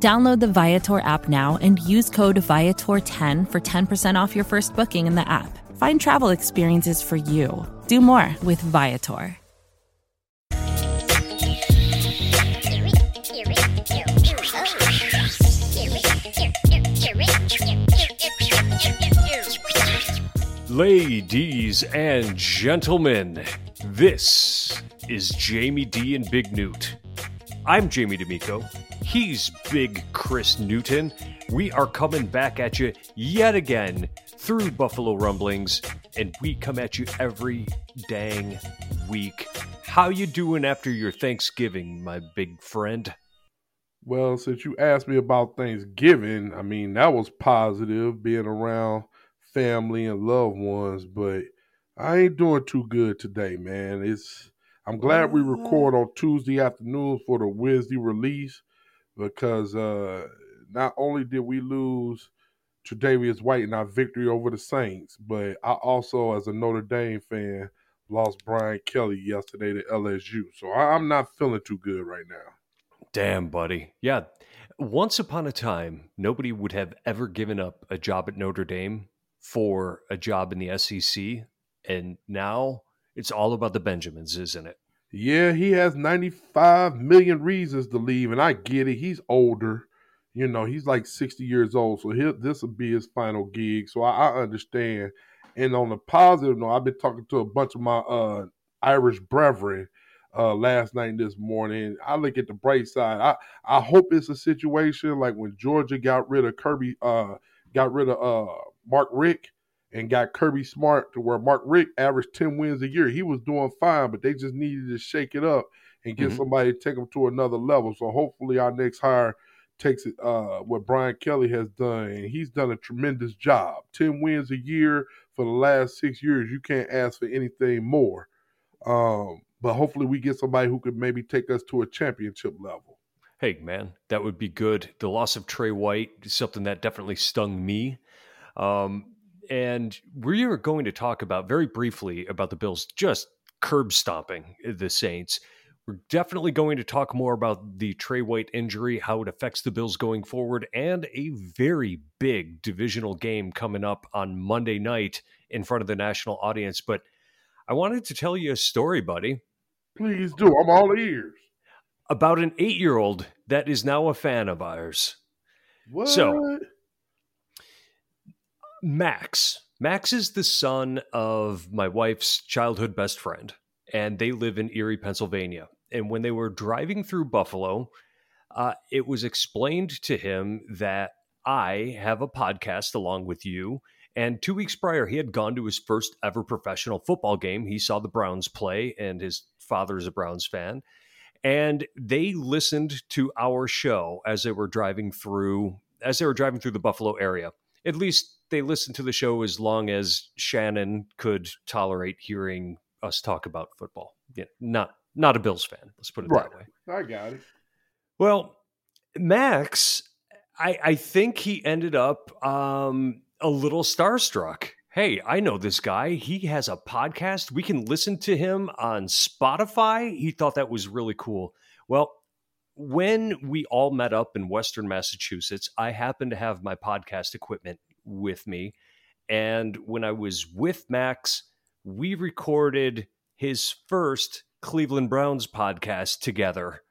Download the Viator app now and use code Viator10 for 10% off your first booking in the app. Find travel experiences for you. Do more with Viator. Ladies and gentlemen, this is Jamie D and Big Newt. I'm Jamie D'Amico. He's Big Chris Newton. We are coming back at you yet again through Buffalo Rumblings, and we come at you every dang week. How you doing after your Thanksgiving, my big friend? Well, since you asked me about Thanksgiving, I mean that was positive, being around family and loved ones, but I ain't doing too good today, man. It's I'm glad we record on Tuesday afternoon for the Wednesday release because uh not only did we lose Tre'Davious White in our victory over the Saints, but I also, as a Notre Dame fan, lost Brian Kelly yesterday to LSU. So I'm not feeling too good right now. Damn, buddy. Yeah. Once upon a time, nobody would have ever given up a job at Notre Dame for a job in the SEC. And now it's all about the Benjamins, isn't it? Yeah, he has 95 million reasons to leave, and I get it. He's older. You know, he's like 60 years old, so this will be his final gig. So I, I, understand. And on the positive note, I've been talking to a bunch of my uh, Irish brethren uh, last night and this morning. I look at the bright side. I, I hope it's a situation like when Georgia got rid of Kirby, uh, got rid of uh, Mark Richt and got Kirby Smart to where Mark Richt averaged 10 wins a year. He was doing fine, but they just needed to shake it up and get mm-hmm. somebody to take them to another level. So hopefully our next hire takes it uh, what Brian Kelly has done, and he's done a tremendous job. 10 wins a year for the last six years. You can't ask for anything more. Um, but hopefully we get somebody who could maybe take us to a championship level. Hey, man, that would be good. The loss of Trey White is something that definitely stung me. Um, and we are going to talk about very briefly about the Bills just curb stomping the Saints. We're definitely going to talk more about the Trey White injury, how it affects the Bills going forward, and a very big divisional game coming up on Monday night in front of the national audience. But I wanted to tell you a story, buddy. Please do. I'm all ears. About an eight year old that is now a fan of ours. What? So, Max. Max is the son of my wife's childhood best friend, and they live in Erie, Pennsylvania. And when they were driving through Buffalo, uh, it was explained to him that I have a podcast along with you. And two weeks prior, he had gone to his first ever professional football game. He saw the Browns play, and his father is a Browns fan. And they listened to our show as they were driving through as they were driving through the Buffalo area. At least they listened to the show as long as Shannon could tolerate hearing us talk about football. Yeah, not not a Bills fan. Let's put it right. that way. I got it. Well, Max, I, I think he ended up um, a little starstruck. Hey, I know this guy. He has a podcast. We can listen to him on Spotify. He thought that was really cool. Well, when we all met up in Western Massachusetts, I happened to have my podcast equipment with me. And when I was with Max, we recorded his first Cleveland Browns podcast together.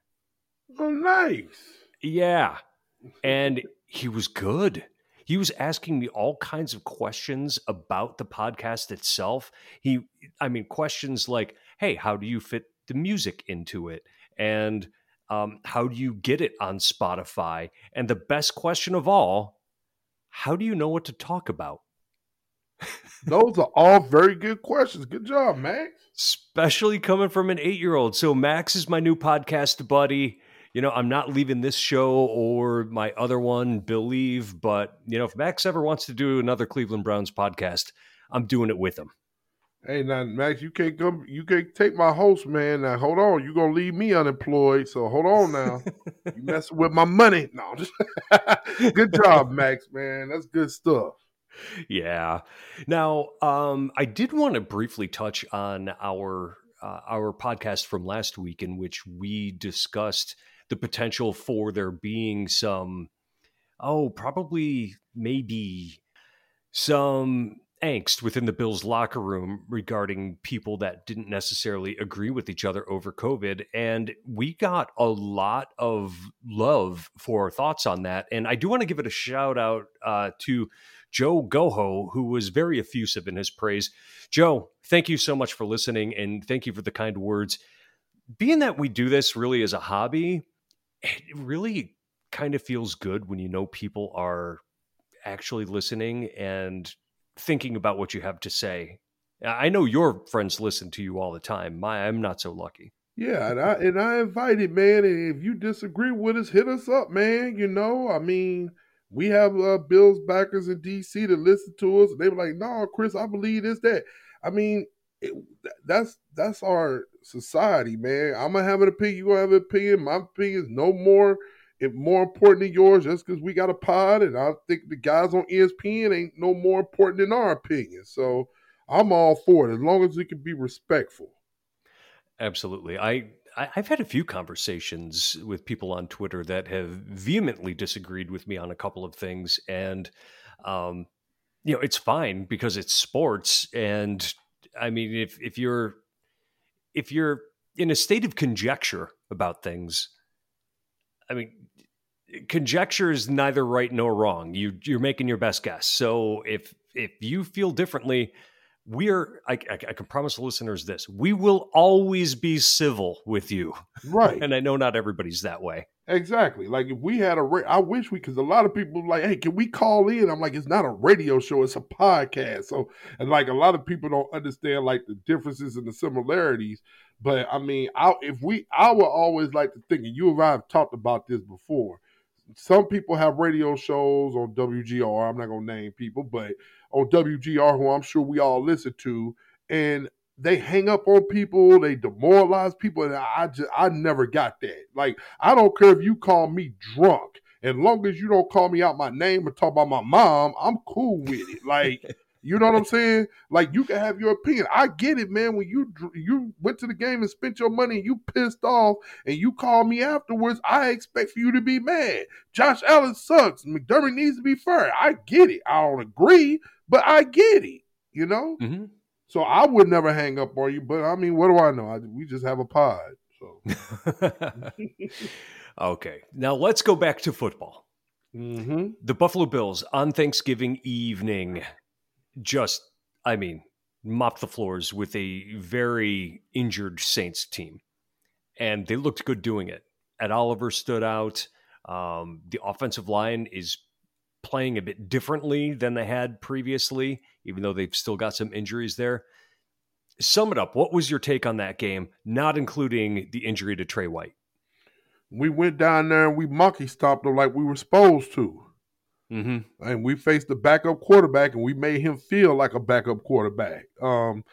Oh, nice. Yeah. And he was good. He was asking me all kinds of questions about the podcast itself. He, I mean, questions like, hey, how do you fit the music into it? And um, how do you get it on Spotify? And the best question of all, how do you know what to talk about? Those are all very good questions. Good job, Max. Especially coming from an eight year old. So, Max is my new podcast buddy. you know, I'm not leaving this show or my other one, Billieve, but you know, if Max ever wants to do another Cleveland Browns podcast, I'm doing it with him. Hey, now Max, you can't come. You can't take my host, man. Now hold on, you gonna leave me unemployed. So hold on now. you messing with my money? No, just good job, Max. Man, that's good stuff. Yeah. Now, um, I did want to briefly touch on our uh, our podcast from last week, in which we discussed the potential for there being some, oh, probably maybe some angst within the Bills locker room regarding people that didn't necessarily agree with each other over COVID. And we got a lot of love for thoughts on that. And I do want to give it a shout out uh, to Joe Goho, who was very effusive in his praise. Joe, thank you so much for listening and thank you for the kind words. Being that we do this really as a hobby, it really kind of feels good when you know people are actually listening and thinking about what you have to say. I know your friends listen to you all the time. My, I'm not so lucky. Yeah, and I and I invited, man. And if you disagree with us, hit us up, man. You know, I mean, we have uh, Bills backers in DC to listen to us, they were like, "No, Chris, I believe this, that." I mean, it, that's that's our society, man. I'm gonna have an opinion. You gonna have an opinion. My opinion is no more it more important than yours just because we got a pod, and I think the guys on ESPN ain't no more important than our opinion. So I'm all for it as long as we can be respectful. Absolutely. I I've had a few conversations with people on Twitter that have vehemently disagreed with me on a couple of things, and um, you know it's fine because it's sports. And I mean, if if you're if you're in a state of conjecture about things, I mean, conjecture is neither right nor wrong. You you're making your best guess. So if if you feel differently, we're I, I, I, can promise the listeners this: we will always be civil with you, right? and I know not everybody's that way. Exactly. Like if we had a, ra- I wish we, because a lot of people like, hey, can we call in? I'm like, it's not a radio show, it's a podcast. So, and like a lot of people don't understand like the differences and the similarities. But I mean, I if we, I would always like to think, and you and I have talked about this before some people have radio shows on WGR. I'm not gonna name people, but on WGR, who I'm sure we all listen to, and they hang up on people, they demoralize people, and I just I never got that. Like I don't care if you call me drunk, as long as you don't call me out my name or talk about my mom, I'm cool with it. Like You know what I'm saying? Like you can have your opinion. I get it, man. When you you went to the game and spent your money and you pissed off and you call me afterwards, I expect for you to be mad. Josh Allen sucks. McDermott needs to be fired. I get it. I don't agree, but I get it. You know. Mm-hmm. So I would never hang up on you. But I mean, what do I know? I, we just have a pod. So. okay, now let's go back to football. Mm-hmm. The Buffalo Bills on Thanksgiving evening just, I mean, mopped the floors with a very injured Saints team. And they looked good doing it. Ed Oliver stood out. Um, the offensive line is playing a bit differently than they had previously, even though they've still got some injuries there. Sum it up. What was your take on that game, not including the injury to Trey White? We went down there and we monkey stopped them like we were supposed to. Mm-hmm. And we faced the backup quarterback, and we made him feel like a backup quarterback. Um,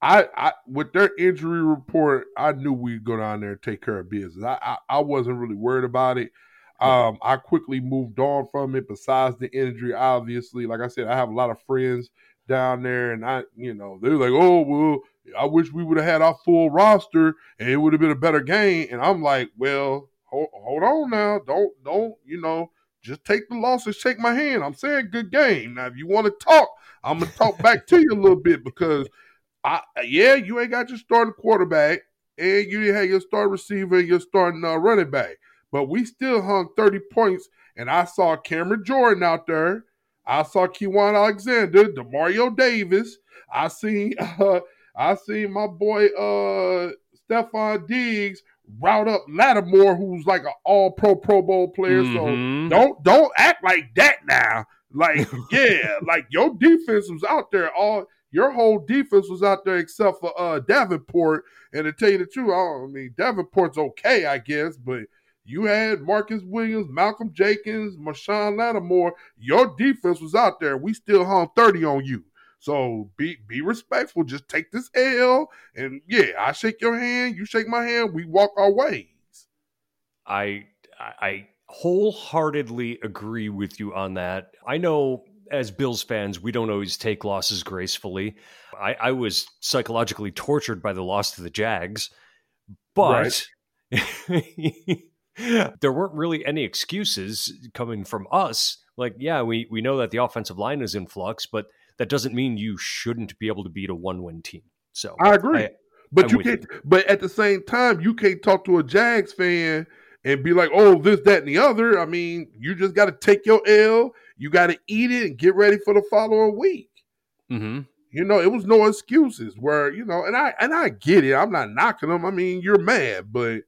I, I with their injury report, I knew we'd go down there and take care of business. I, I, I wasn't really worried about it. Um, I quickly moved on from it. Besides the injury, obviously, like I said, I have a lot of friends down there, and I, you know, they're like, "Oh, well, I wish we would have had our full roster, and it would have been a better game." And I'm like, "Well, hold, hold on now, don't, don't, you know." Just take the losses, shake my hand. I'm saying good game. Now, if you want to talk, I'm gonna talk back to you a little bit because I yeah, you ain't got your starting quarterback and you didn't have your star receiver and your starting uh, running back. But we still hung 30 points, and I saw Cameron Jordan out there. I saw Kwon Alexander, Demario Davis. I seen uh, I seen my boy uh Stefon Diggs route up Lattimore, who's like an all pro Pro Bowl player. Mm-hmm. So don't don't act like that now. Like, yeah, like your defense was out there. All your whole defense was out there except for uh Davenport. And to tell you the truth, I, I mean Davenport's okay, I guess, but You had Marcus Williams, Malcolm Jenkins, Marshon Lattimore. Your defense was out there. We still hung 30 on you. So be be respectful. Just take this L, and yeah, I shake your hand, you shake my hand, we walk our ways. I I wholeheartedly agree with you on that. I know as Bills fans, we don't always take losses gracefully. I, I was psychologically tortured by the loss to the Jags, but right. there weren't really any excuses coming from us. Like, yeah, we, we know that the offensive line is in flux, but that doesn't mean you shouldn't be able to beat a one win team. So I agree. I, but I'm you can't you. but at the same time, you can't talk to a Jags fan and be like, oh, this, that, and the other. I mean, you just gotta take your L, you gotta eat it and get ready for the following week. Mm-hmm. You know, it was no excuses where, you know, and I and I get it. I'm not knocking them. I mean, you're mad, but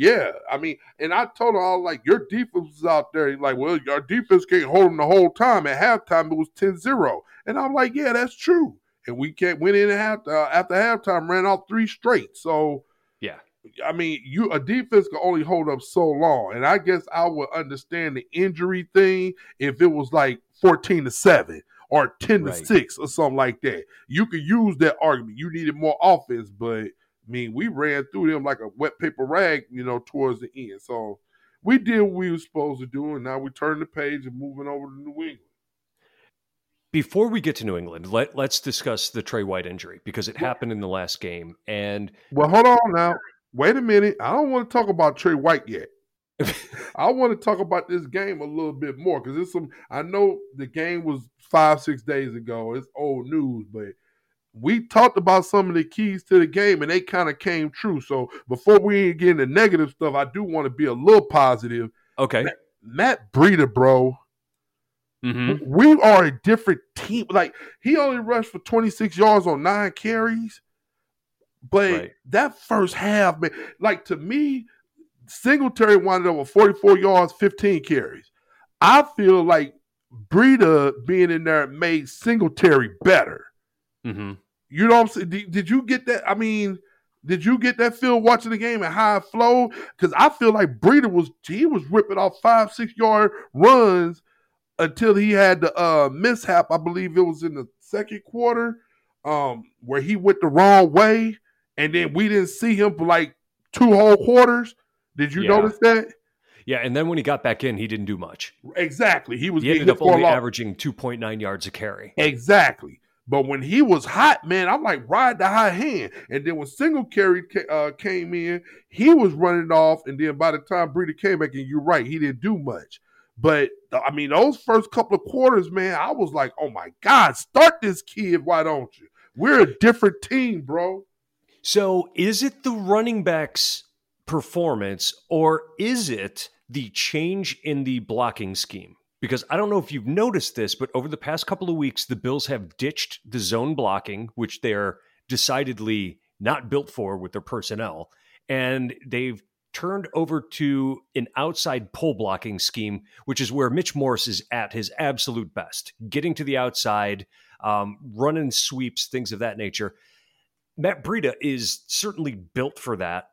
yeah, I mean, and I told her all like your defense was out there. Like, well, your defense can't hold them the whole time. At halftime, it was 10-0. And I'm like, yeah, that's true. And we can't went in after uh, after halftime, ran out three straight. So yeah, I mean, you a defense can only hold up so long. And I guess I would understand the injury thing if it was like 14 to 7 or 10 right. to 6 or something like that. You could use that argument. You needed more offense, but I mean, we ran through them like a wet paper rag, you know, towards the end. So we did what we were supposed to do, and now we turn the page and moving over to New England. Before we get to New England, let, let's discuss the Trey White injury because it happened in the last game. And well, hold on now. Wait a minute. I don't want to talk about Trey White yet. I want to talk about this game a little bit more because it's some. I know the game was five, six days ago. It's old news, but we talked about some of the keys to the game and they kind of came true. So before we get into negative stuff, I do want to be a little positive. Okay. Matt, Matt Breida, bro. Mm-hmm. We are a different team. Like he only rushed for 26 yards on nine carries. But right. that first half, man, like to me, Singletary wound up with 44 yards, 15 carries. I feel like Breida being in there made Singletary better. Mm-hmm. You know what I'm saying? Did, did, you get that? I mean, did you get that feel watching the game at high flow? Because I feel like Breida was he was ripping off five, six yard runs until he had the uh, mishap. I believe it was in the second quarter, um, where he went the wrong way, and then we didn't see him for like two whole quarters. Did you yeah. notice that? Yeah, and then when he got back in, he didn't do much. Exactly, he was. He ended up only averaging two point nine yards a carry. Exactly. But when he was hot, man, I'm like, ride the high hand. And then when Singletary uh, came in, he was running off. And then by the time Breida came back, and you're right, he didn't do much. But I mean, those first couple of quarters, man, I was like, oh my God, start this kid, why don't you? We're a different team, bro. So is it the running backs' performance or is it the change in the blocking scheme? Because I don't know if you've noticed this, but over the past couple of weeks, the Bills have ditched the zone blocking, which they're decidedly not built for with their personnel, and they've turned over to an outside pull blocking scheme, which is where Mitch Morse is at his absolute best, getting to the outside, um, running sweeps, things of that nature. Matt Breida is certainly built for that.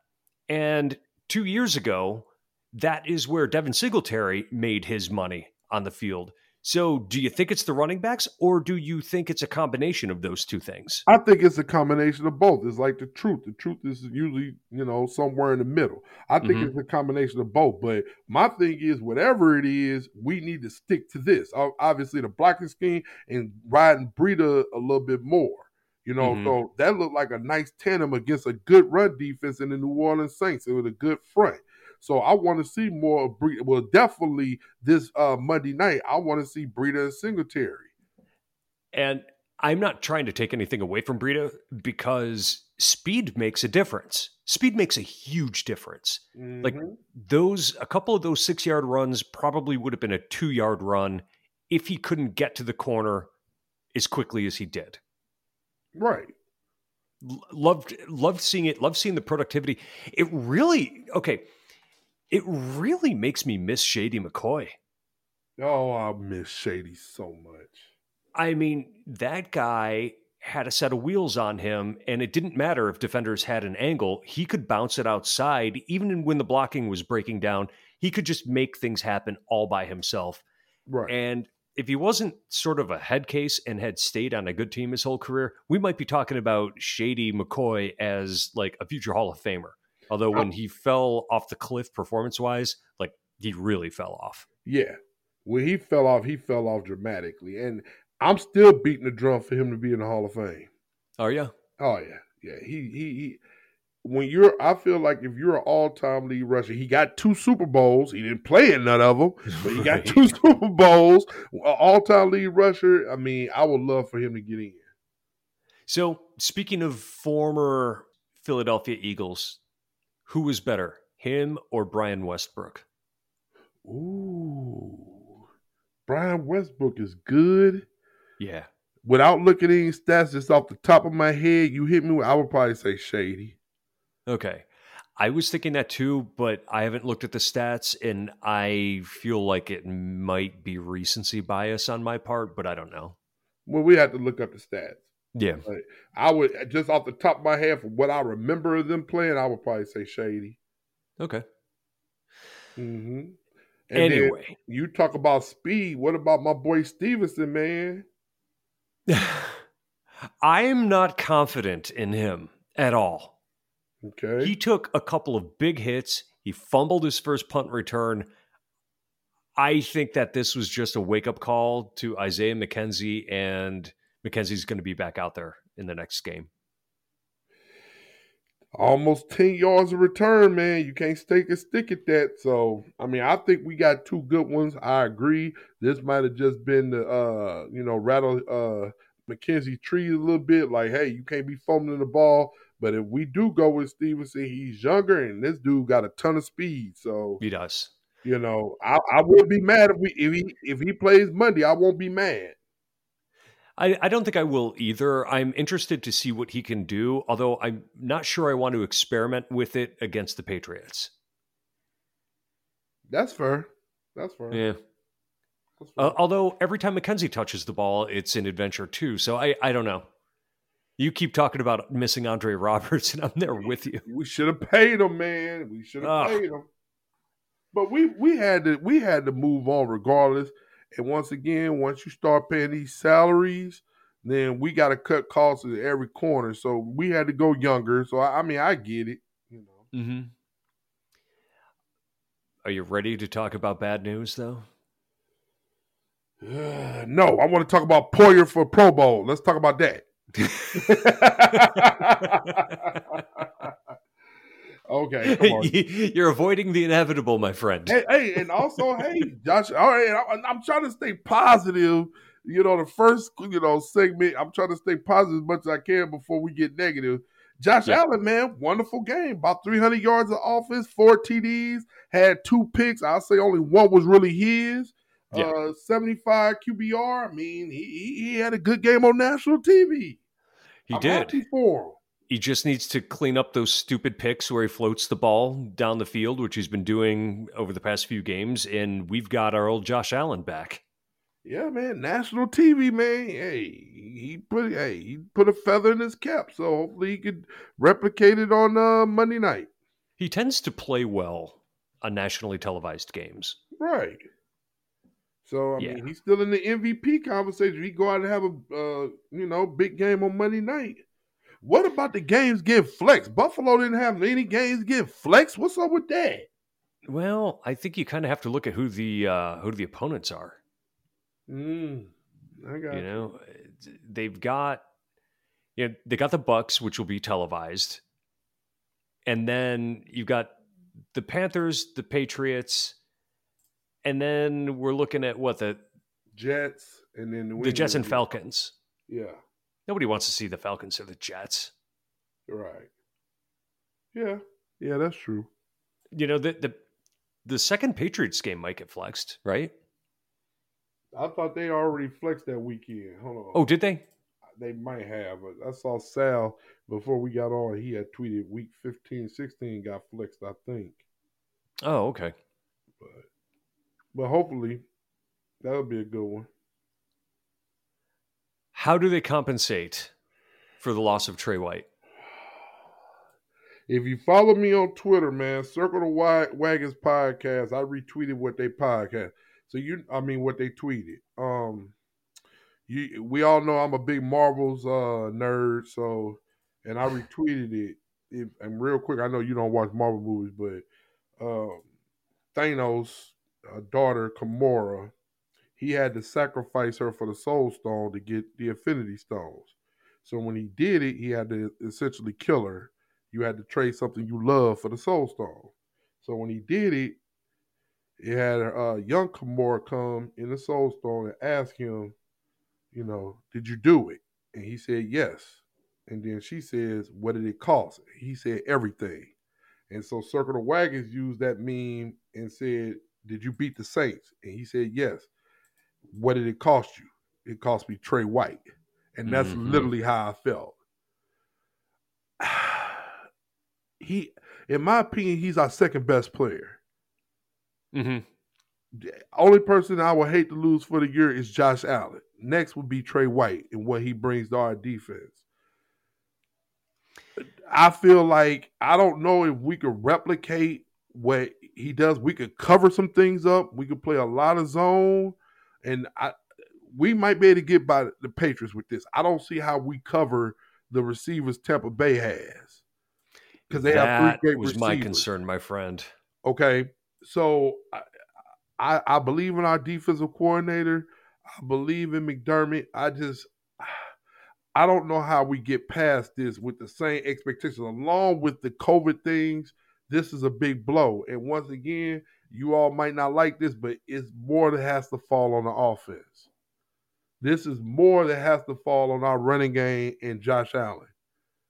And two years ago, that is where Devin Singletary made his money on the field. So, do you think it's the running backs, or do you think it's a combination of those two things? I think it's a combination of both. It's like the truth. The truth is usually, you know, somewhere in the middle. I think mm-hmm. it's a combination of both. But my thing is, whatever it is, we need to stick to this. Obviously, the blocking scheme and riding Breida a little bit more. You know, mm-hmm. so that looked like a nice tandem against a good run defense in the New Orleans Saints. It was a good front. So I want to see more of Breida. Well, definitely this uh, Monday night, I want to see Breida and Singletary. And I'm not trying to take anything away from Breida because speed makes a difference. Speed makes a huge difference. Mm-hmm. Like those, a couple of those six yard runs probably would have been a two yard run if he couldn't get to the corner as quickly as he did. Right. Loved loved seeing it. Loved seeing the productivity. It really okay. It really makes me miss Shady McCoy. Oh, I miss Shady so much. I mean, that guy had a set of wheels on him, and it didn't matter if defenders had an angle. He could bounce it outside, even when the blocking was breaking down. He could just make things happen all by himself. Right. And if he wasn't sort of a head case and had stayed on a good team his whole career, we might be talking about Shady McCoy as like a future Hall of Famer. Although oh. when he fell off the cliff performance wise, like he really fell off. Yeah. When he fell off, he fell off dramatically. And I'm still beating the drum for him to be in the Hall of Fame. Are you? Oh yeah, yeah. He he he. When you're, I feel like if you're an all-time lead rusher, he got two Super Bowls. He didn't play in none of them, but he got two Super Bowls. All-time lead rusher. I mean, I would love for him to get in. So, speaking of former Philadelphia Eagles, who was better, him or Brian Westbrook? Ooh, Brian Westbrook is good. Yeah. Without looking at any stats, just off the top of my head, you hit me. With, I would probably say Shady. Okay. I was thinking that too, but I haven't looked at the stats and I feel like it might be recency bias on my part, but I don't know. Well, we have to look up the stats. Yeah. But I would just off the top of my head, from what I remember of them playing, I would probably say Shady. Okay. Mm-hmm. And anyway, you talk about speed. What about my boy Stevenson, man? I am not confident in him at all. Okay. He took a couple of big hits. He fumbled his first punt return. I think that this was just a wake up call to Isaiah McKenzie, and McKenzie's going to be back out there in the next game. Almost 10 yards of return, man. You can't stick a stick at that. So, I mean, I think we got two good ones. I agree. This might have just been the, uh, you know, rattle uh, McKenzie tree a little bit. Like, hey, you can't be fumbling the ball. But if we do go with Stevenson, he's younger, and this dude got a ton of speed. So he does. You know, I, I wouldn't be mad if we if he if he plays Monday. I won't be mad. I, I don't think I will either. I'm interested to see what he can do, although I'm not sure I want to experiment with it against the Patriots. That's fair. That's fair. Yeah. That's fair. Uh, although every time McKenzie touches the ball, it's an adventure too. So I, I don't know. You keep talking about missing Andre Roberts, and I'm there with you. We should have paid him, man. We should have paid him. But we we had to we had to move on regardless. And once again, once you start paying these salaries, then we got to cut costs at every corner. So we had to go younger. So I, I mean, I get it. You know. Mm-hmm. Are you ready to talk about bad news, though? Uh, no, I want to talk about Poyer for Pro Bowl. Let's talk about that. Okay, you're avoiding the inevitable, my friend. Hey, hey and also, hey, Josh. All right, I'm, I'm trying to stay positive. You know, the first you know segment, I'm trying to stay positive as much as I can before we get negative. Josh yeah. Allen, man, wonderful game. About 300 yards of offense, four TDs, had two picks. I'll say only one was really his. Yeah. Uh, 75 QBR. I mean, he, he had a good game on national TV. He I'm did. for him he just needs to clean up those stupid picks where he floats the ball down the field, which he's been doing over the past few games. And we've got our old Josh Allen back. Yeah, man, national TV, man. Hey, he put hey he put a feather in his cap, so hopefully he could replicate it on uh, Monday night. He tends to play well on nationally televised games, right? So I yeah. mean, he's still in the MVP conversation. He go out and have a uh, you know big game on Monday night. What about the games getting flexed? Buffalo didn't have any games getting flexed. What's up with that? Well, I think you kind of have to look at who the uh, who the opponents are. Mm, I got you know they've got you know they got the Bucks, which will be televised, and then you've got the Panthers, the Patriots, and then we're looking at what the Jets, and then the, the Jets and Falcons. Yeah. Nobody wants to see the Falcons or the Jets. Right. Yeah. Yeah, that's true. You know, the the the second Patriots game might get flexed, right? I thought they already flexed that weekend. Hold on. Oh, did they? They might have. But I saw Sal before we got on. He had tweeted week 15, 16 got flexed, I think. Oh, okay. But but hopefully that'll be a good one. How do they compensate for the loss of Trey White? If you follow me on Twitter, man, Circle the Wagons podcast, I retweeted what they podcast. So you, I mean, what they tweeted. Um, you, we all know I'm a big Marvels uh nerd, so and I retweeted it. If, and real quick, I know you don't watch Marvel movies, but um, Thanos' uh, daughter Gamora, he had to sacrifice her for the Soul Stone to get the Infinity Stones. So when he did it, he had to essentially kill her. You had to trade something you love for the Soul Stone. So when he did it, he had a uh, young Gamora come in the Soul Stone and ask him, you know, did you do it? And he said yes. And then she says, what did it cost? He said everything. And so Circle the Wagons used that meme and said, did you beat the Saints? And he said yes. What did it cost you? It cost me Trey White. And that's mm-hmm. literally how I felt. he, in my opinion, he's our second best player. Mm-hmm. The only person I would hate to lose for the year is Josh Allen. Next would be Trey White and what he brings to our defense. I feel like I don't know if we could replicate what he does. We could cover some things up. We could play a lot of zone, and I we might be able to get by the Patriots with this. I don't see how we cover the receivers Tampa Bay has because they that have three great was receivers. my concern, my friend. Okay, so I, I, I believe in our defensive coordinator. I believe in McDermott. I just I don't know how we get past this with the same expectations. Along with the COVID things, this is a big blow. And once again, you all might not like this, but it's more that has to fall on the offense. This is more that has to fall on our running game and Josh Allen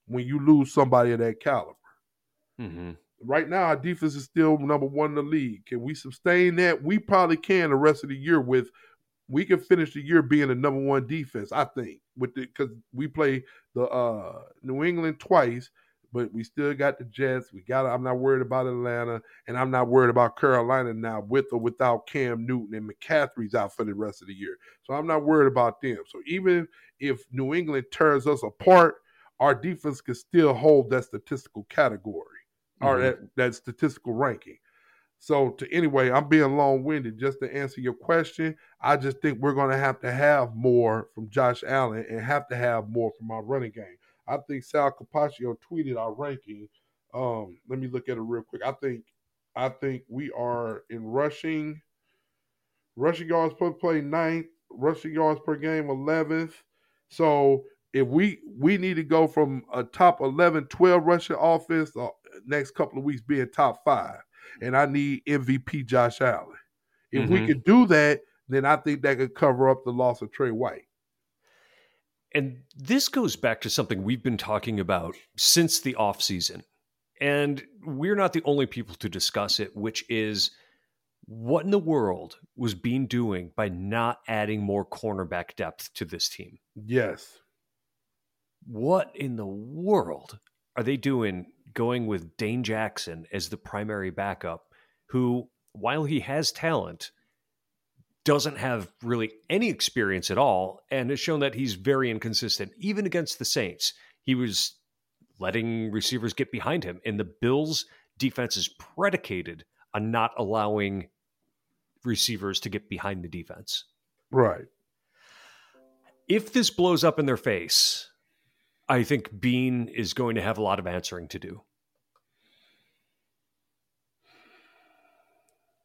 when you lose somebody of that caliber. Mm-hmm right now our defense is still number one in the league. Can we sustain that? We probably can the rest of the year with we can finish the year being the number one defense, I think, with because we play the uh New England twice, but we still got the Jets. We got I'm not worried about Atlanta, and I'm not worried about Carolina now with or without Cam Newton and McCaffrey's out for the rest of the year. So I'm not worried about them. So even if New England tears us apart, our defense can still hold that statistical category or mm-hmm. that, that statistical ranking. So to anyway, I'm being long winded just to answer your question. I just think we're going to have to have more from Josh Allen and have to have more from our running game. I think Sal Capaccio tweeted our ranking. Um, let me look at it real quick. I think I think we are in rushing rushing yards per play ninth, rushing yards per game eleventh. So if we we need to go from a top 11, 12 rushing offense uh, next couple of weeks being top five, and I need MVP Josh Allen. If mm-hmm. we could do that, then I think that could cover up the loss of Trey White. And this goes back to something we've been talking about since the offseason. And we're not the only people to discuss it, which is what in the world was Beane doing by not adding more cornerback depth to this team? Yes. What in the world are they doing going with Dane Jackson as the primary backup, who, while he has talent, doesn't have really any experience at all and has shown that he's very inconsistent. Even against the Saints, he was letting receivers get behind him. And the Bills' defense is predicated on not allowing receivers to get behind the defense. Right. If this blows up in their face, I think Beane is going to have a lot of answering to do.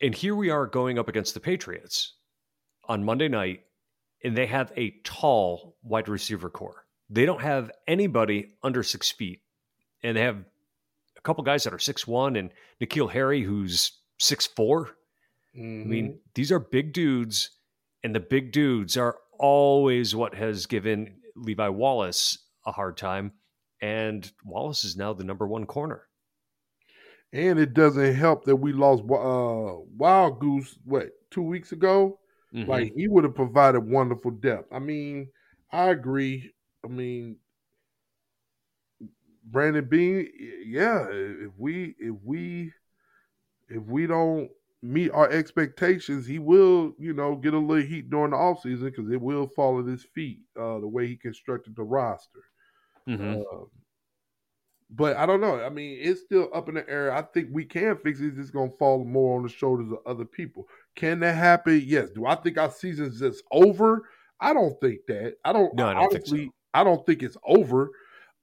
And here we are going up against the Patriots on Monday night, and they have a tall wide receiver corps. They don't have anybody under six feet, and they have a couple guys that are six one, and N'Keal Harry who's six four. Mm-hmm. I mean, these are big dudes, and the big dudes are always what has given Levi Wallace a hard time. And Wallace is now the number one corner. And it doesn't help that we lost uh, Wild Goose, what, two weeks ago? Mm-hmm. Like, he would have provided wonderful depth. I mean, I agree. I mean, Brandon Beane, yeah, if we, if we, if we don't meet our expectations, he will, you know, get a little heat during the offseason because it will fall at his feet uh, the way he constructed the roster. Mm-hmm. Uh, but I don't know. I mean, it's still up in the air. I think we can fix it. It's just gonna fall more on the shoulders of other people. Can that happen? Yes. Do I think our season's just over? I don't think that. I don't. No, I don't honestly, think so. I don't think it's over.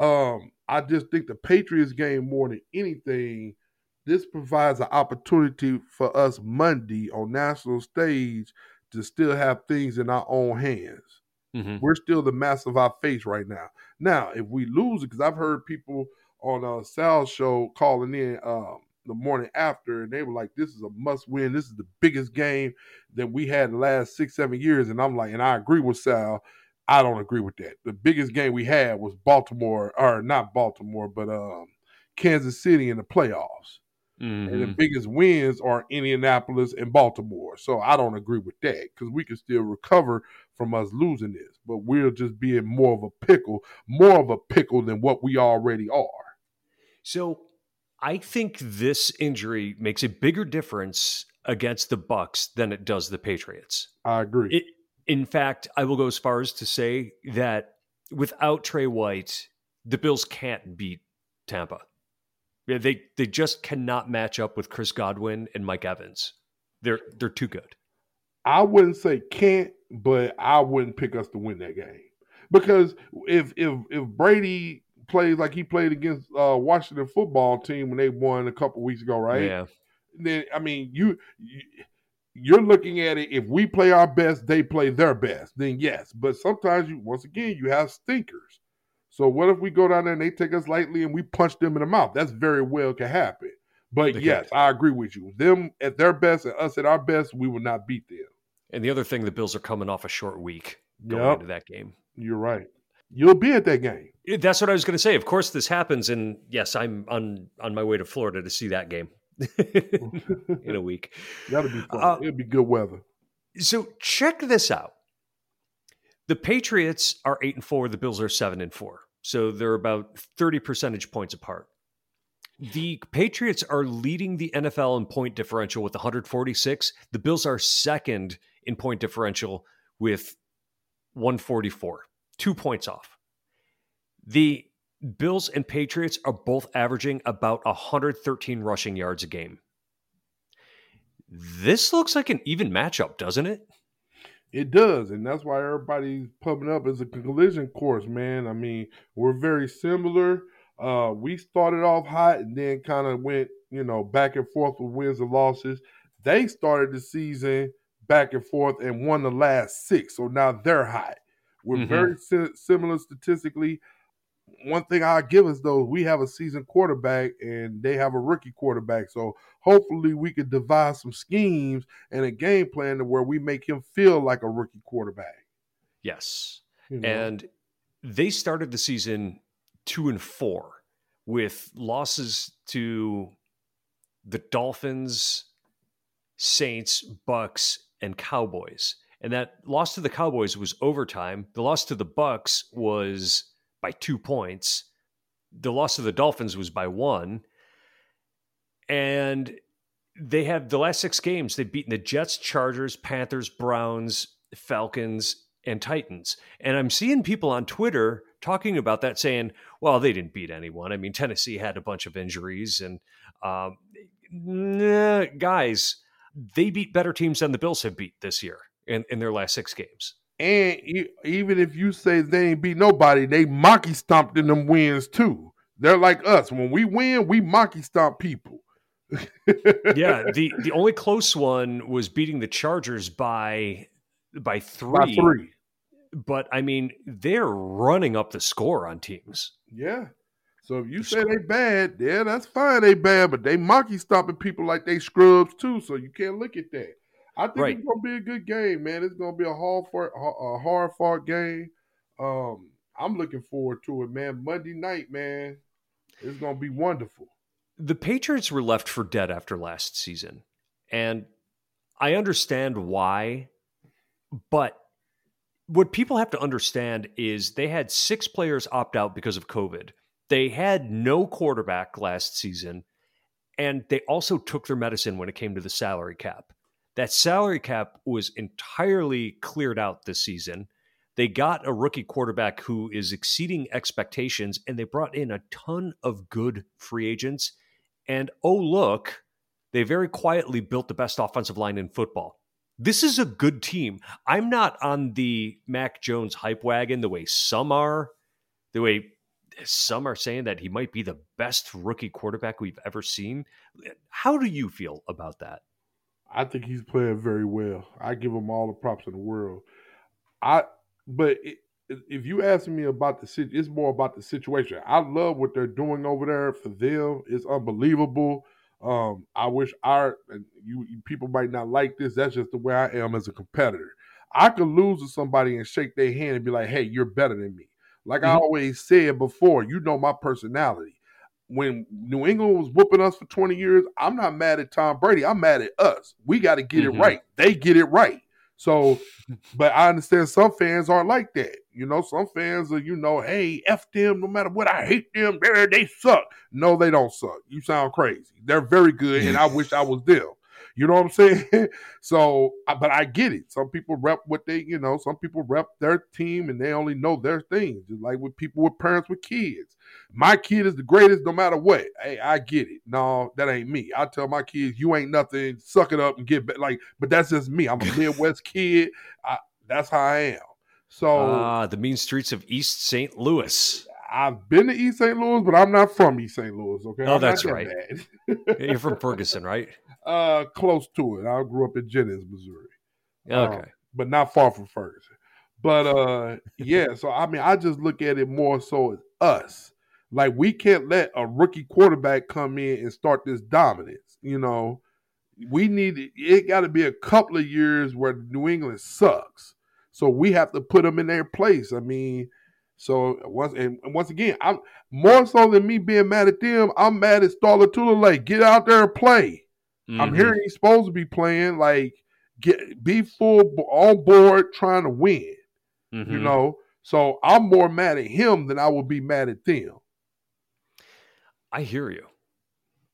Um, I just think the Patriots game more than anything. This provides an opportunity for us Monday on national stage to still have things in our own hands. Mm-hmm. We're still the mass of our face right now. Now, if we lose it, because I've heard people on a Sal's show calling in um, the morning after, and they were like, "This is a must win. This is the biggest game that we had in the last six, seven years." And I'm like, and I agree with Sal. I don't agree with that. The biggest game we had was Baltimore, or not Baltimore, but um, Kansas City in the playoffs. And the Mm-hmm. biggest wins are Indianapolis and Baltimore. So I don't agree with that because we can still recover from us losing this, but we'll just be in more of a pickle, more of a pickle than what we already are. So I think this injury makes a bigger difference against the Bucks than it does the Patriots. I agree. It, in fact, I will go as far as to say that without Trey White, the Bills can't beat Tampa. Yeah, they they just cannot match up with Chris Godwin and Mike Evans. They're they're too good. I wouldn't say can't, but I wouldn't pick us to win that game because if if if Brady plays like he played against uh, Washington football team when they won a couple weeks ago, right? Yeah. Then I mean you. you you're looking at it if we play our best they play their best then yes but sometimes you once again you have stinkers so what if we go down there and they take us lightly and we punch them in the mouth that's very well can happen but They yes can. i agree with you them at their best and us at our best we will not beat them And the other thing, the Bills are coming off a short week going Yep. into that game. you're right you'll be at that game That's what I was going to say. Of course, this happens, and yes, I'm on on my way to Florida to see that game in a week. that'll be fun Uh, it'll be good weather So check this out. The Patriots are eight and four. The Bills are seven and four. So they're about thirty percentage points apart. The Patriots are leading the NFL in point differential with 146. The Bills are second in point differential with 144, two points off. The Bills and Patriots are both averaging about 113 rushing yards a game. This looks like an even matchup, doesn't it? It does, and that's why everybody's pumping up as a collision course, man. I mean, we're very similar. Uh, we started off hot and then kind of went, you know, back and forth with wins and losses. They started the season back and forth and won the last six, so now they're hot. We're Mhm. very si- similar statistically. One thing I'll give us though, we have a seasoned quarterback and they have a rookie quarterback. So hopefully we could devise some schemes and a game plan to where we make him feel like a rookie quarterback. Yes. you know? And they started the season two and four with losses to the Dolphins, Saints, Bucks, and Cowboys. And that loss to the Cowboys was overtime. The loss to the Bucks was by two points. The loss of the Dolphins was by one. And they have the last six games, they've beaten the Jets, Chargers, Panthers, Browns, Falcons, and Titans. And I'm seeing people on Twitter talking about that saying, well, they didn't beat anyone. I mean, Tennessee had a bunch of injuries. And um, nah, guys, they beat better teams than the Bills have beat this year in, in their last six games. And even if you say they ain't beat nobody, they mocky stomped in them wins too. They're like us. When we win, we mocky stomp people. Yeah, the, the only close one was beating the Chargers by by three. By three. But I mean, they're running up the score on teams. Yeah. So if you The say score- they bad, yeah, that's fine. They bad, but they mocky stomping people like they scrubs too. So you can't look at that. I think Right. it's gonna be a good game, man. It's gonna be a hard fought, a hard fought game. Um, I'm looking forward to it, man. Monday night, man, it's gonna be wonderful. the Patriots were left for dead after last season. And I understand why, but what people have to understand is they had six players opt out because of COVID. They had no quarterback last season, and they also took their medicine when it came to the salary cap. That salary cap was entirely cleared out this season. They got a rookie quarterback who is exceeding expectations, and they brought in a ton of good free agents. And oh, look, they very quietly built the best offensive line in football. This is a good team. I'm not on the Mac Jones hype wagon the way some are, the way some are saying that he might be the best rookie quarterback we've ever seen. How do you feel about that? I think he's playing very well. I give him all the props in the world. I but it, if you ask me about the city, it's more about the situation. I love what they're doing over there for them. It's unbelievable. Um, I wish our you, you people might not like this. That's just the way I am as a competitor. I could lose to somebody and shake their hand and be like, "Hey, you're better than me." Like mm-hmm. I always said before, you know my personality. When New England was whooping us for 20 years, I'm not mad at Tom Brady. I'm mad at us. We got to get mm-hmm. it right. They get it right. So, but I understand some fans aren't like that. You know, some fans are, you know, hey, F them, no matter what, I hate them, they they suck. No, they don't suck. You sound crazy. They're very good, and I wish I was them. You know what I'm saying? so, but I get it. Some people rep what they, you know, some people rep their team and they only know their thing. Just like with people with parents with kids. My kid is the greatest no matter what. Hey, I get it. No, that ain't me. I tell my kids, you ain't nothing. Suck it up and get back. Like, but that's just me. I'm a Midwest kid. I, that's how I am. So, uh, the mean streets of East St. Louis. I've been to East St. Louis, but I'm not from East St. Louis. Okay. Oh, I'm that's right. You're from Ferguson, right? Uh, close to it. I grew up in Jennings, Missouri. Okay, um, but not far from Ferguson. But uh, yeah. So I mean, I just look at it more so as us. Like we can't let a rookie quarterback come in and start this dominance. You know, we need it. Got to be a couple of years where New England sucks. So we have to put them in their place. I mean, so once and once again, I'm more so than me being mad at them. I'm mad at Star Lotulelei. Get out there and play. Mm-hmm. I'm hearing he's supposed to be playing like get be full on board trying to win. Mm-hmm. You know, so I'm more mad at him than I would be mad at them. I hear you.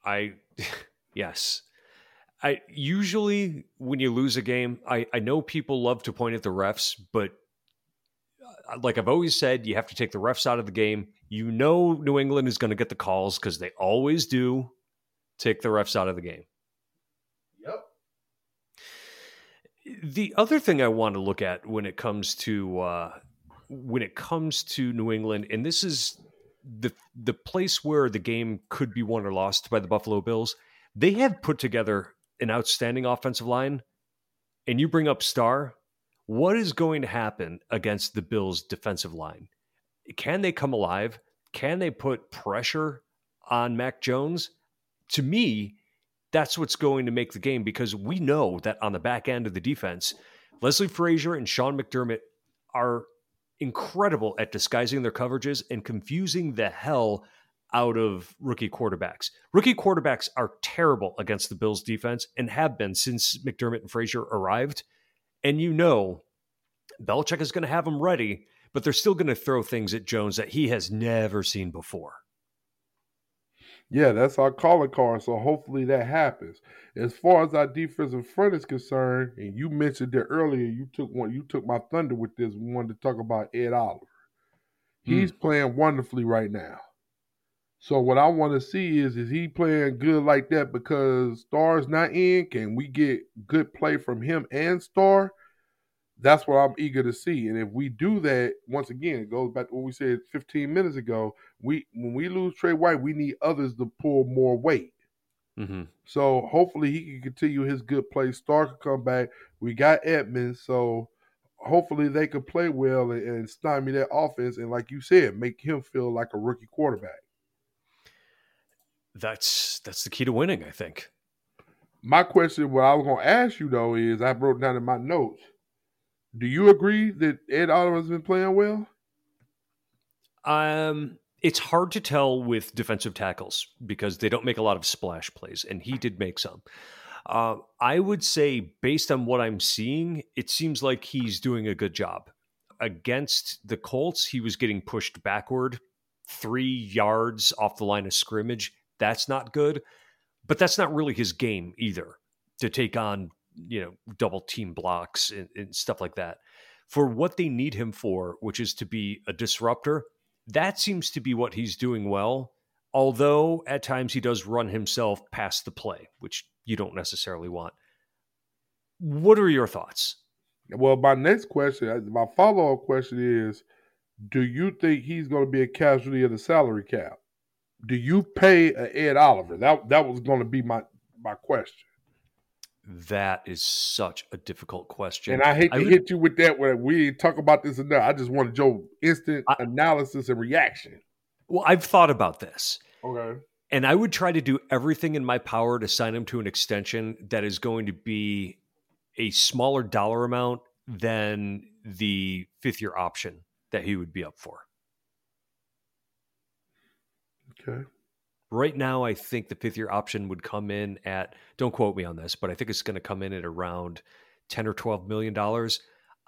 I yes. I usually when you lose a game, I, I know people love to point at the refs, but uh, like I've always said, you have to take the refs out of the game. You know New England is going to get the calls because they always do. Take the refs out of the game. The other thing I want to look at when it comes to uh, when it comes to New England, and this is the the place where the game could be won or lost by the Buffalo Bills. They have put together an outstanding offensive line, and you bring up Star. What is going to happen against the Bills' defensive line? Can they come alive? Can they put pressure on Mac Jones? To me, that's what's going to make the game because we know that on the back end of the defense, Leslie Frazier and Sean McDermott are incredible at disguising their coverages and confusing the hell out of rookie quarterbacks. Rookie quarterbacks are terrible against the Bills defense and have been since McDermott and Frazier arrived. And you know, Belichick is going to have them ready, but they're still going to throw things at Jones that he has never seen before. Yeah, that's our calling card. So hopefully that happens. As far as our defensive front is concerned, and you mentioned it earlier, you took one, you took my thunder with this. We wanted to talk about Ed Oliver. He's mm. playing wonderfully right now. So what I want to see is is he playing good like that because Star's not in? Can we get good play from him and Star? that's what I'm eager to see. And if we do that, once again, it goes back to what we said 15 minutes ago. We when we lose Tre White, we need others to pull more weight. Mm-hmm. So hopefully he can continue his good play. Star can come back. We got Edmunds, so hopefully they can play well and, and stymie that offense. And like you said, make him feel like a rookie quarterback. That's that's the key to winning, I think. My question, what I was going to ask you though, is I wrote down in my notes do you agree that Ed Oliver's been playing well? I um, it's hard to tell with defensive tackles because they don't make a lot of splash plays, and he did make some. Uh, I would say, based on what I'm seeing, it seems like he's doing a good job. Against the Colts, he was getting pushed backward three yards off the line of scrimmage. That's not good, but that's not really his game either to take on you know double team blocks and, and stuff like that. for what they need him for, which is to be a disruptor, that seems to be what he's doing well. Although at times he does run himself past the play, which you don't necessarily want. What are your thoughts? Well, my next question, my follow up question is Do you think he's going to be a casualty of the salary cap? Do you pay Ed Oliver? That that was going to be my my question. That is such a difficult question. And I hate to I would, hit you with that when we talk about this enough. I just wanted your instant I, analysis and reaction. Well, I've thought about this. Okay. And I would try to do everything in my power to sign him to an extension that is going to be a smaller dollar amount than the fifth year option that he would be up for. Okay. Right now, I think the fifth year option would come in at, don't quote me on this, but I think it's going to come in at around 10 or 12 million dollars.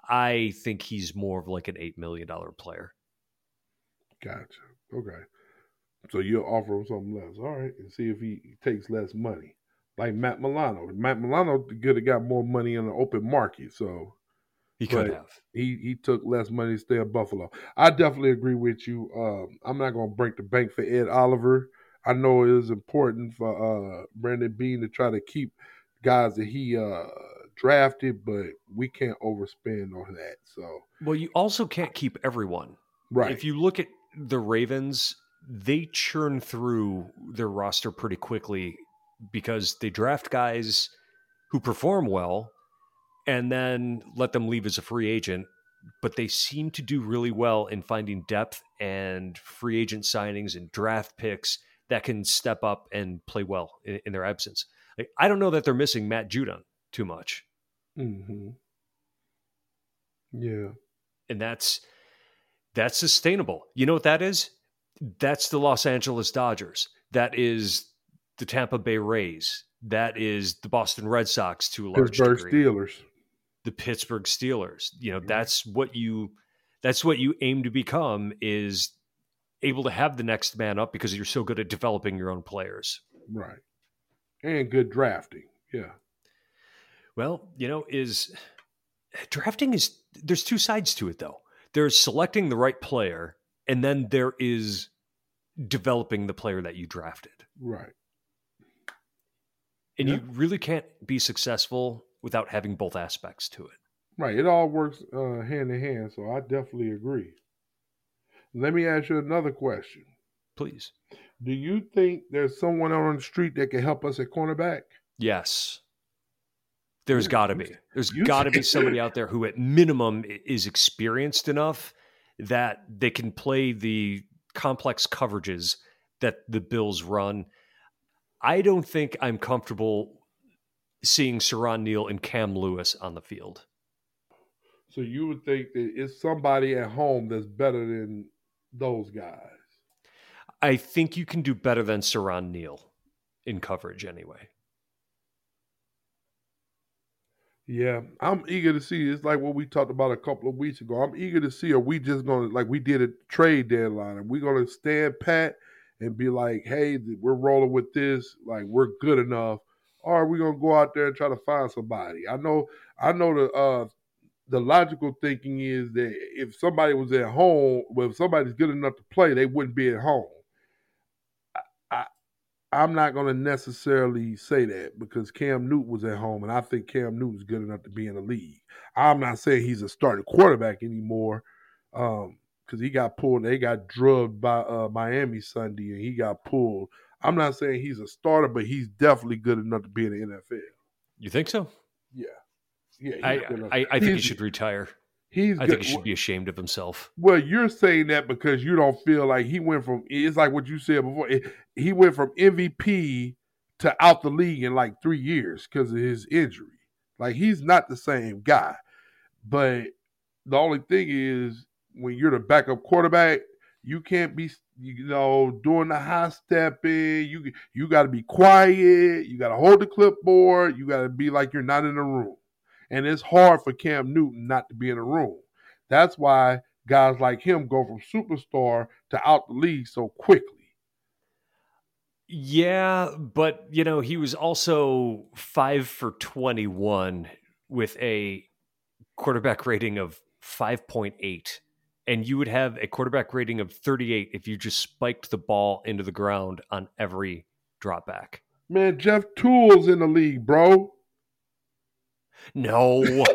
I think he's more of like an $8 million player. Gotcha. Okay. So you'll offer him something less. All right. And see if he takes less money. Like Matt Milano. Matt Milano could have got more money in the open market. So he could have. He he took less money to stay in Buffalo. I definitely agree with you. Um, I'm not going to break the bank for Ed Oliver. I know it is important for uh, Brandon Beane to try to keep guys that he uh, drafted, but we can't overspend on that. So, well, you also can't keep everyone. Right. If you look at the Ravens, they churn through their roster pretty quickly because they draft guys who perform well and then let them leave as a free agent. But they seem to do really well in finding depth and free agent signings and draft picks that can step up and play well in, in their absence. Like, I don't know that they're missing Matt Judon too much. Mm-hmm. Yeah, and that's that's sustainable. You know what that is? That's the Los Angeles Dodgers. That is the Tampa Bay Rays. That is the Boston Red Sox to a large Pittsburgh degree. Steelers. The Pittsburgh Steelers. You know, that's what you that's what you aim to become is able to have the next man up because you're so good at developing your own players. Right. And good drafting. Yeah. Well, you know, is drafting is there's two sides to it though. There's selecting the right player and then there is developing the player that you drafted. Right. And yeah. you really can't be successful without having both aspects to it. Right. It all works uh, hand in hand. So I definitely agree. Let me ask you another question. Please. Do you think there's someone out on the street that can help us at cornerback? Yes. There's got to be. There's got to be somebody out there who, at minimum, is experienced enough that they can play the complex coverages that the Bills run. I don't think I'm comfortable seeing Siran Neal and Cam Lewis on the field. So you would think that it's somebody at home that's better than those guys. I think you can do better than Siran Neal in coverage anyway. Yeah, I'm eager to see. It's like what we talked about a couple of weeks ago. I'm eager to see. Are we just gonna like we did a trade deadline? Are we gonna stand pat and be like, "Hey, we're rolling with this. Like we're good enough," or are we gonna go out there and try to find somebody? I know, I know the uh, the logical thinking is that if somebody was at home, well, if somebody's good enough to play, they wouldn't be at home. I, I am not going to necessarily say that because Cam Newton was at home, and I think Cam Newton's good enough to be in the league. I'm not saying he's a starting quarterback anymore, because um, he got pulled. They got drugged by uh, Miami Sunday, and he got pulled. I'm not saying he's a starter, but he's definitely good enough to be in the NFL. You think so? Yeah. Yeah, I, I, I, think he should retire. He's. I good. think he should be ashamed of himself. Well, you're saying that because you don't feel like he went from. It's like what you said before. He went from MVP to out the league in like three years because of his injury. Like he's not the same guy. But the only thing is, when you're the backup quarterback, you can't be, you know, doing the high stepping. You you got to be quiet. You got to hold the clipboard. You got to be like you're not in the room. And it's hard for Cam Newton not to be in a room. That's why guys like him go from superstar to out the league so quickly. Yeah, but you know, he was also five for 21 with a quarterback rating of 5.8. And you would have a quarterback rating of 38 if you just spiked the ball into the ground on every drop back. Man, Jeff Tuel's in the league, bro. No.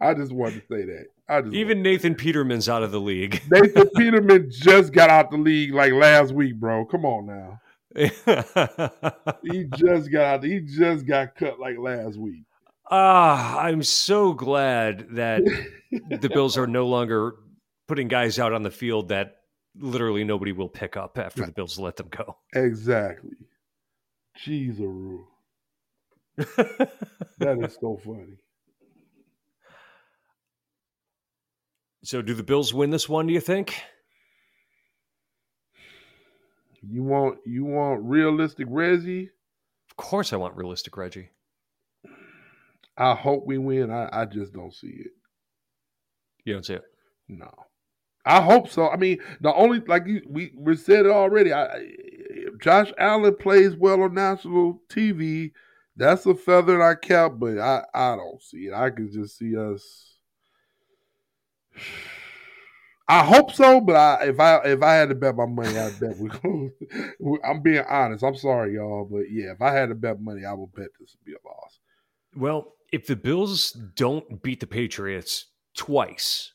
I just wanted to say that. I just Even Nathan Peterman's out of the league. Nathan Peterman just got out the league like last week, bro. Come on now. he just got out. He just got cut like last week. Ah, I'm so glad that the Bills are no longer putting guys out on the field that literally nobody will pick up after the Bills let them go. Exactly. Jeez, that is so funny. So, do the Bills win this one? Do you think? You want you want realistic Reggie? Of course, I want realistic Reggie. I hope we win. I, I just don't see it. You don't see it? No. I hope so. I mean, the only like you, we we said it already. I, Josh Allen plays well on national TV. That's a feather in our cap, but I I don't see it. I can just see us. I hope so, but I, if I if I had to bet my money, I'd bet we. I'm being honest. I'm sorry, y'all, but yeah, if I had to bet money, I would bet this would be a loss. Well, if the Bills don't beat the Patriots twice,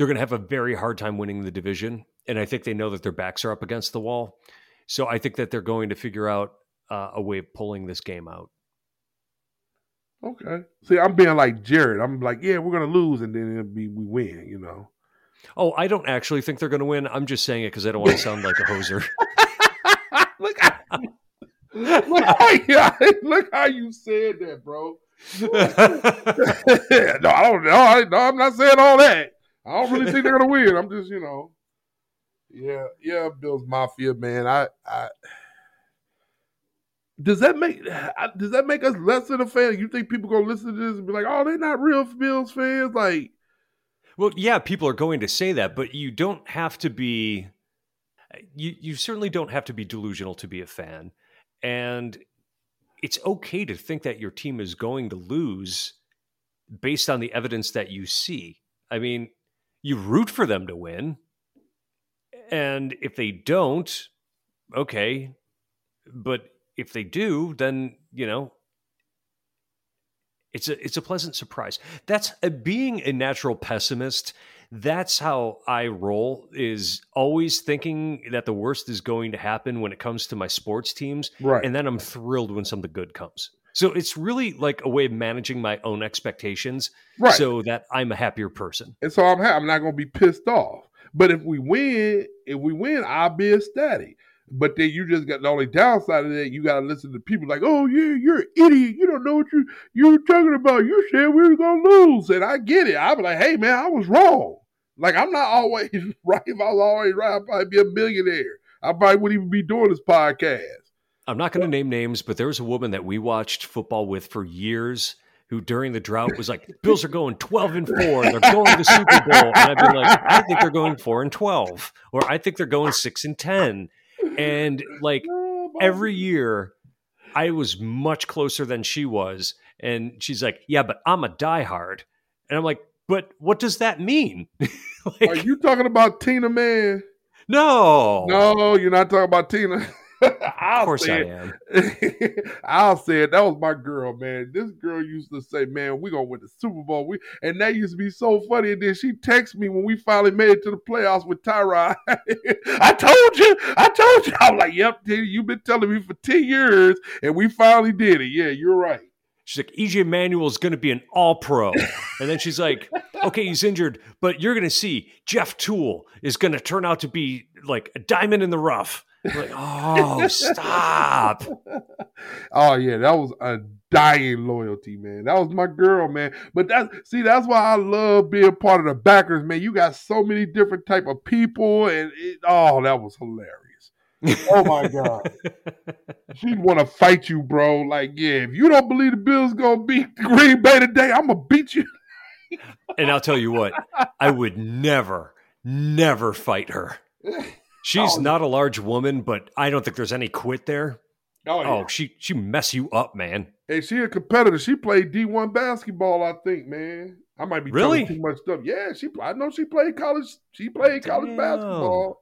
they're going to have a very hard time winning the division. And I think they know that their backs are up against the wall. So I think that they're going to figure out uh, a way of pulling this game out. Okay. See, I'm being like Jared. I'm like, yeah, we're going to lose, and then it'll be we win. You know. Oh, I don't actually think they're going to win. I'm just saying it because I don't want to sound like a hoser. look, how, look, how you, look how you said that, bro. no, I don't know. No, I'm not saying all that. I don't really think they're gonna win. I'm just, you know, yeah, yeah, Bills Mafia, man. I, I does that make does that make us less than a fan? You think people gonna listen to this and be like, "Oh, they're not real Bills fans"? Like, well, yeah, people are going to say that, but you don't have to be. You you certainly don't have to be delusional to be a fan, and it's okay to think that your team is going to lose based on the evidence that you see. I mean, you root for them to win. And if they don't, okay. But if they do, then, you know, it's a it's a pleasant surprise. That's a, being a natural pessimist. That's how I roll is always thinking that the worst is going to happen when it comes to my sports teams. Right. And then I'm thrilled when something good comes. So it's really like a way of managing my own expectations right. so that I'm a happier person. And so I'm ha- I'm not going to be pissed off. But if we win, if we win, I'll be ecstatic. But then you just got the only downside of that. You got to listen to people like, "Oh yeah, you're an idiot. You don't know what you you were talking about. You said we were gonna lose." And I get it. I be like, "Hey man, I was wrong. Like I'm not always right. If I was always right, I'd probably be a millionaire. I probably wouldn't even be doing this podcast." I'm not going to name names, but there was a woman that we watched football with for years who during the drought was like, Bills are going 12 and 4, they're going to the Super Bowl. And I'd be like, I think they're going 4 and 12, or I think they're going 6 and 10. And like oh, every year, I was much closer than she was. And she's like, Yeah, but I'm a diehard. And I'm like, But what does that mean? like, are you talking about Tina Man? No. No, you're not talking about Tina. of course I am. I'll say it. That was my girl, man. This girl used to say, "Man, we gonna win the Super Bowl." We and that used to be so funny. And then she texted me when we finally made it to the playoffs with Tyrod. I told you, I told you. I'm like, "Yep, you've been telling me for ten years, and we finally did it." Yeah, you're right. She's like, EJ Manuel is going to be an all pro. and then she's like, okay, he's injured, but you're going to see Jeff Tuel is going to turn out to be like a diamond in the rough like, oh, stop. oh, yeah, that was a dying loyalty, man. That was my girl, man. But that's see, that's why I love being part of the backers, man. You got so many different type of people, and it, oh, that was hilarious. oh my god, she'd want to fight you, bro. Like, yeah, if you don't believe the Bills gonna beat Green Bay today, I'm gonna beat you. and I'll tell you what, I would never, never fight her. She's oh, not a large woman, but I don't think there's any quit there. Oh, yeah. oh, she she mess you up, man. Hey, she a competitor. She played D one basketball, I think, man. I might be really too much stuff. Yeah, she. I know she played college. She played oh, Damn. college basketball.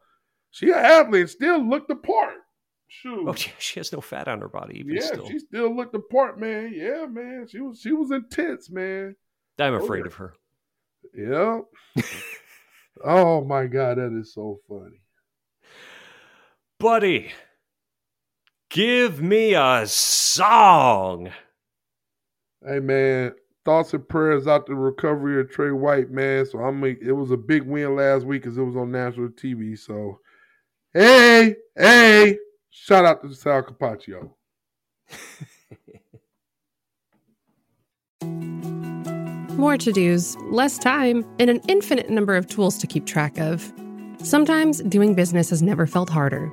She an athlete. Still looked the part. Shoot. Oh, she has no fat on her body. yeah, still. she still looked the part, man. Yeah, man. She was she was intense, man. I'm oh, afraid oh, yeah. of her. Yep. oh my god, that is so funny. Buddy, give me a song. Hey man, thoughts and prayers out the recovery of Tre White, man. So I'm mean, it was a big win last week because it was on national TV. So, hey, hey, shout out to Sal Capaccio. More to dos, less time, and an infinite number of tools to keep track of. Sometimes doing business has never felt harder,